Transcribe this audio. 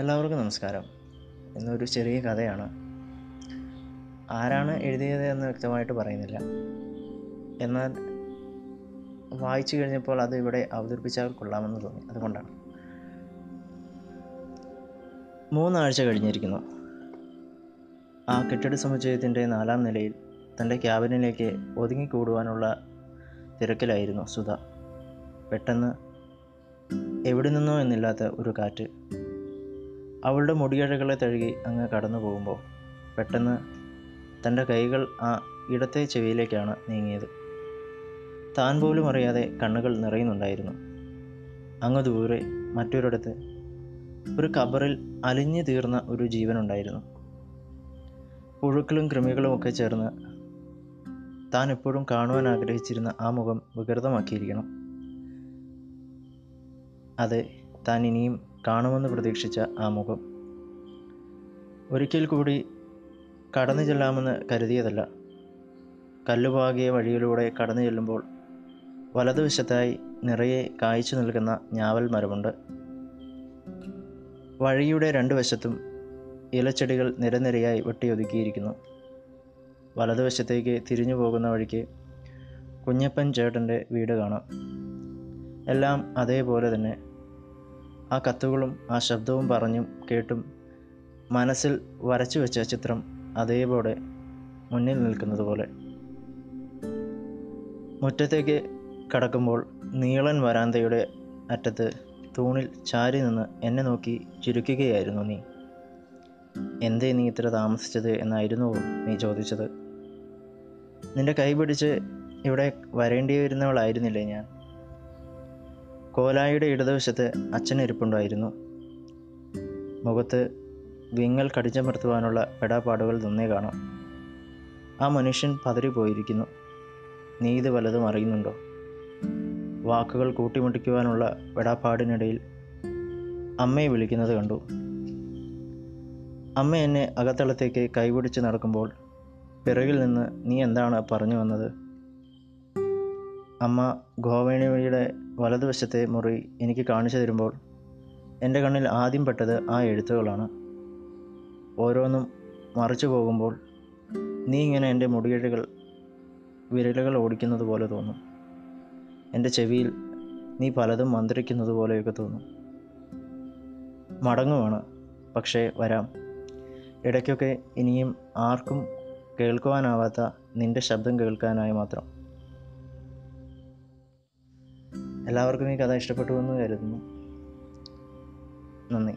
എല്ലാവർക്കും നമസ്കാരം. എന്നൊരു ചെറിയ കഥയാണ്. ആരാണ് എഴുതിയത് എന്ന് വ്യക്തമായിട്ട് പറയുന്നില്ല. എന്നാൽ വായിച്ചു കഴിഞ്ഞപ്പോൾ അത് ഇവിടെ അവതരിപ്പിച്ചാൽ കൊള്ളാമെന്ന് തോന്നി. അതുകൊണ്ടാണ്. മൂന്നാഴ്ച കഴിഞ്ഞിരിക്കുന്നു. ആ കെട്ടിട സമുച്ചയത്തിന്റെ നാലാം നിലയിൽ തന്റെ ക്യാബിനിലേക്ക് ഒതുങ്ങിക്കൂടുവാനുള്ള തിരക്കിലായിരുന്നു സുധ. പെട്ടെന്ന് എവിടെ നിന്നോ എന്നില്ലാത്ത ഒരു കാറ്റ് അവളുടെ മുടിയഴകളെ തഴുകി അങ്ങ് കടന്നു പോകുമ്പോൾ പെട്ടെന്ന് തന്റെ കൈകൾ ആ ഇടത്തെ ചെവിയിലേക്കാണ് നീങ്ങിയത്. താൻ പോലും അറിയാതെ കണ്ണുകൾ നിറയുന്നുണ്ടായിരുന്നു. അങ്ങ് ദൂരെ മറ്റൊരിടത്ത് ഒരു കബറിൽ അലിഞ്ഞു തീർന്ന ഒരു ജീവനുണ്ടായിരുന്നു. പുഴുക്കളും കൃമികളും ഒക്കെ ചേർന്ന് താൻ എപ്പോഴും കാണുവാൻ ആഗ്രഹിച്ചിരുന്ന ആ മുഖം വികൃതമാക്കിയിരിക്കണം. അതെ താൻ ഇനിയും കാണുമെന്ന് പ്രതീക്ഷിച്ച ആ മുഖം. ഒരിക്കൽ കൂടി കടന്നു ചെല്ലാമെന്ന് കരുതിയതല്ല. കല്ലുപാകിയ വഴിയിലൂടെ കടന്നു ചെല്ലുമ്പോൾ വലതുവശത്തായി നിറയെ കായ്ച്ചു നിൽക്കുന്ന ഞാവൽ മരമുണ്ട്. വഴിയുടെ രണ്ടു വശത്തും ഇലച്ചെടികൾ നിരനിരയായി വെട്ടിയൊതുക്കിയിരിക്കുന്നു. വലതുവശത്തേക്ക് തിരിഞ്ഞു പോകുന്ന വഴിക്ക് കുഞ്ഞപ്പൻ ചേട്ടന്റെ വീട് കാണാം. എല്ലാം അതേപോലെ തന്നെ ആ കത്തുകളും ആ ശബ്ദവും പറഞ്ഞും കേട്ടും മനസ്സിൽ വരച്ചു വെച്ച ചിത്രം അതേപോലെ മുന്നിൽ നിൽക്കുന്നത് പോലെ. മുറ്റത്തേക്ക് കടക്കുമ്പോൾ നീളൻ വരാന്തയുടെ അറ്റത്ത് തൂണിൽ ചാരി നിന്ന് എന്നെ നോക്കി ചുരുക്കുകയായിരുന്നു നീ. എന്തേ നീ ഇത്ര താമസിച്ചത് എന്നായിരുന്നു നീ ചോദിച്ചത്. നിന്റെ കൈ പിടിച്ച് ഇവിടെ വരേണ്ടി വരുന്നവളായിരുന്നില്ലേ ഞാൻ? കോലായുടെ ഇടതുവശത്ത് അച്ഛൻ ഇരിപ്പുണ്ടായിരുന്നു. മുഖത്ത് വിങ്ങൽ കടിച്ചമർത്തുവാനുള്ള പെടാപ്പാടുകൾ നന്നേ കാണാം. ആ മനുഷ്യൻ പതറിപ്പോയിരിക്കുന്നു. നീ ഇത് വലതും അറിയുന്നുണ്ടോ? വാക്കുകൾ കൂട്ടിമുട്ടിക്കുവാനുള്ള പെടാപ്പാടിനിടയിൽ അമ്മയെ വിളിക്കുന്നത് കണ്ടു. അമ്മ എന്നെ അകത്തളത്തേക്ക് കൈപിടിച്ച് നടക്കുമ്പോൾ പിറകിൽ നിന്ന് നീ എന്താണ് പറഞ്ഞു വന്നത്? അമ്മ ഗോവേണിയുടെ വലതുവശത്തെ മുറി എനിക്ക് കാണിച്ചു തരുമ്പോൾ എന്റെ കണ്ണിൽ ആദ്യം പെട്ടത് ആ എഴുത്തുകളാണ്. ഓരോന്നും മറിച്ചു പോകുമ്പോൾ നീ ഇങ്ങനെ എന്റെ മുടിയിഴകൾ വിരലുകൾ ഓടിക്കുന്നത് പോലെ തോന്നും. എന്റെ ചെവിയിൽ നീ പലതും മന്ത്രിക്കുന്നത് പോലെയൊക്കെ തോന്നും. മടങ്ങുവാണ് പക്ഷേ വരാം. ഇടയ്ക്കൊക്കെ ഇനിയും ആർക്കും കേൾക്കുവാനാവാത്ത നിന്റെ ശബ്ദം കേൾക്കാനായി മാത്രം. എല്ലാവർക്കും ഈ കഥ ഇഷ്ടപ്പെട്ടു എന്ന് കരുതുന്നു. നന്ദി.